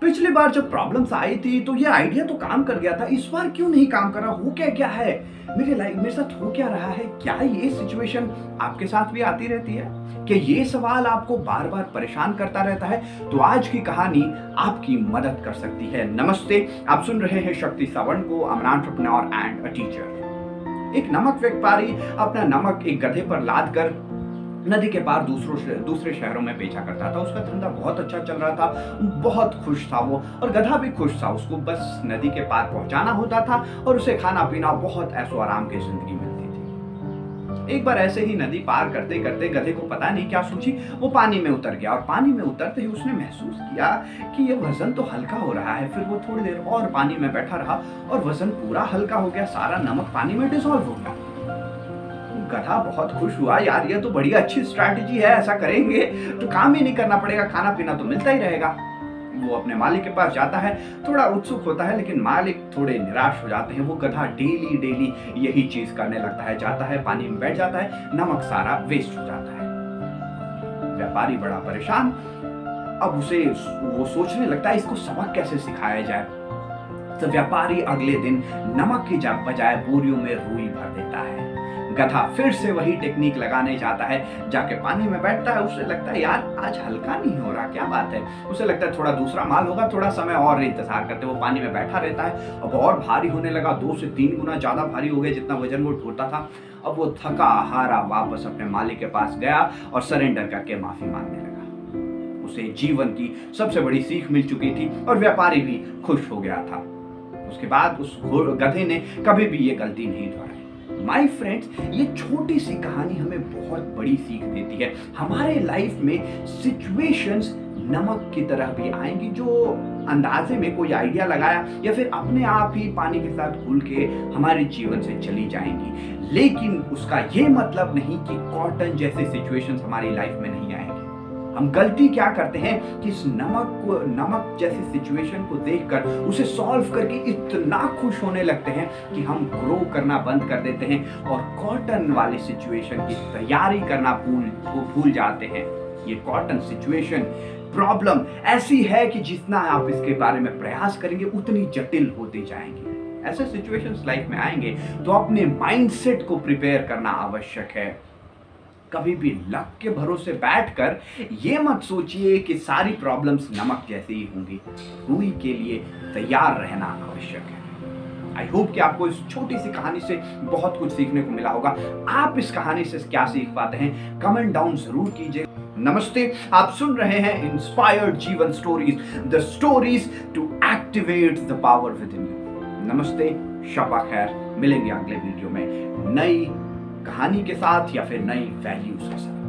पिछली बार जब प्रॉब्लम्स आई थी तो ये आइडिया तो काम कर गया था। इस बार क्यों नहीं काम कर? रहा हो क्या क्या है? मेरे लाइफ मेरे साथ हो क्या रहा है? क्या ये सिचुएशन आपके साथ भी आती रहती है? कि ये सवाल आपको बार बार परेशान करता रहता है? तो आज की कहानी आपकी मदद कर सकती है। नमस्ते, आप सुन रहे हैं शक्ति सवर्ण को। एंटरप्रेन्योर एंड अ टीचर एक नमक व्यापारी अपना नमक एक गधे पर लाद कर नदी के पार दूसरों दूसरे शहरों में बेचा करता था। उसका धंधा बहुत अच्छा चल रहा था। बहुत खुश था वो। और गधा भी खुश था। उसको बस नदी के पार पहुंचाना होता था और उसे खाना पीना बहुत ऐसो आराम की ज़िंदगी मिलती थी। एक बार ऐसे ही नदी पार करते करते गधे को पता नहीं क्या सोची वो पानी में उतर गया और पानी में उतरते ही उसने महसूस किया कि ये वज़न तो हल्का हो रहा है। फिर वो थोड़ी देर और पानी में बैठा रहा और वज़न पूरा हल्का हो गया। सारा नमक पानी में डिसॉल्व हो गया। गधा बहुत खुश हुआ, यार, ये तो बड़ी अच्छी स्ट्रैटेजी है, ऐसा करेंगे तो काम ही नहीं करना पड़ेगा खाना पीना तो मिलता ही रहेगा। वो अपने मालिक के पास जाता है, थोड़ा उत्सुक होता है, लेकिन मालिक थोड़े निराश हो जाते हैं। वो गधा डेली डेली यही चीज़ करने लगता है, जाता है, पानी में बैठ जाता है, नमक सारा वेस्ट हो जाता है। व्यापारी बड़ा परेशान। अब उसे वो सोचने लगता है, इसको सबक कैसे सिखाया जाए? तो व्यापारी अगले दिन नमक की बजाय बोरियों में रुई भर देता है। गधा फिर से वही टेक्निक लगाने जाता है, जाके पानी में बैठता है, उसे लगता है, यार, आज हल्का नहीं हो रहा, क्या बात है? उसे लगता है, थोड़ा दूसरा माल होगा, थोड़ा समय और इंतज़ार करते वो पानी में बैठा रहता है। अब और भारी होने लगा, दो से तीन गुना ज़्यादा भारी हो गया जितना वज़न वो ढोता था। अब वो थका हारा वापस अपने मालिक के पास गया और सरेंडर करके माफ़ी मांगने लगा। उसे जीवन की सबसे बड़ी सीख मिल चुकी थी और व्यापारी भी खुश हो गया था। उसके बाद उस गधे ने कभी भी ये गलती नहीं दोहराई। माय फ्रेंड्स ये छोटी सी कहानी हमें बहुत बड़ी सीख देती है। हमारे लाइफ में सिचुएशंस नमक की तरह भी आएँगी, जो अंदाजे में कोई आइडिया लगाया या फिर अपने आप ही पानी के साथ घुल के हमारे जीवन से चली जाएँगी। लेकिन उसका ये मतलब नहीं कि कॉटन जैसे सिचुएशंस हमारी लाइफ में नहीं आएँगे। हम गलती क्या करते हैं कि इस नमक को, नमक जैसी सिचुएशन को देखकर उसे सॉल्व करके इतना खुश होने लगते हैं कि हम ग्रो करना बंद कर देते हैं और कॉटन वाली सिचुएशन की तैयारी करना भूल भूल जाते हैं। ये कॉटन सिचुएशन प्रॉब्लम ऐसी है कि जितना आप इसके बारे में प्रयास करेंगे, उतनी जटिल होती जाएँगी। ऐसे सिचुएशंस लाइफ में आएँगे तो अपने माइंडसेट को प्रिपेयर करना आवश्यक है। कभी भी लक के भरोसे बैठकर ये मत सोचिए कि सारी प्रॉब्लम्स नमक जैसी ही होंगी। रूई के लिए तैयार रहना आवश्यक है। आई होप कि आपको इस छोटी सी कहानी से बहुत कुछ सीखने को मिला होगा। आप इस कहानी से क्या सीख पाते हैं कमेंट डाउन ज़रूर कीजिए। नमस्ते, आप सुन रहे हैं इंस्पायर्ड जीवन stories the stories to activate the power within you नमस्ते शपा खैर मिलेंगे अगले वीडियो में नई कहानी के साथ या फिर नई वैल्यूज़ के साथ।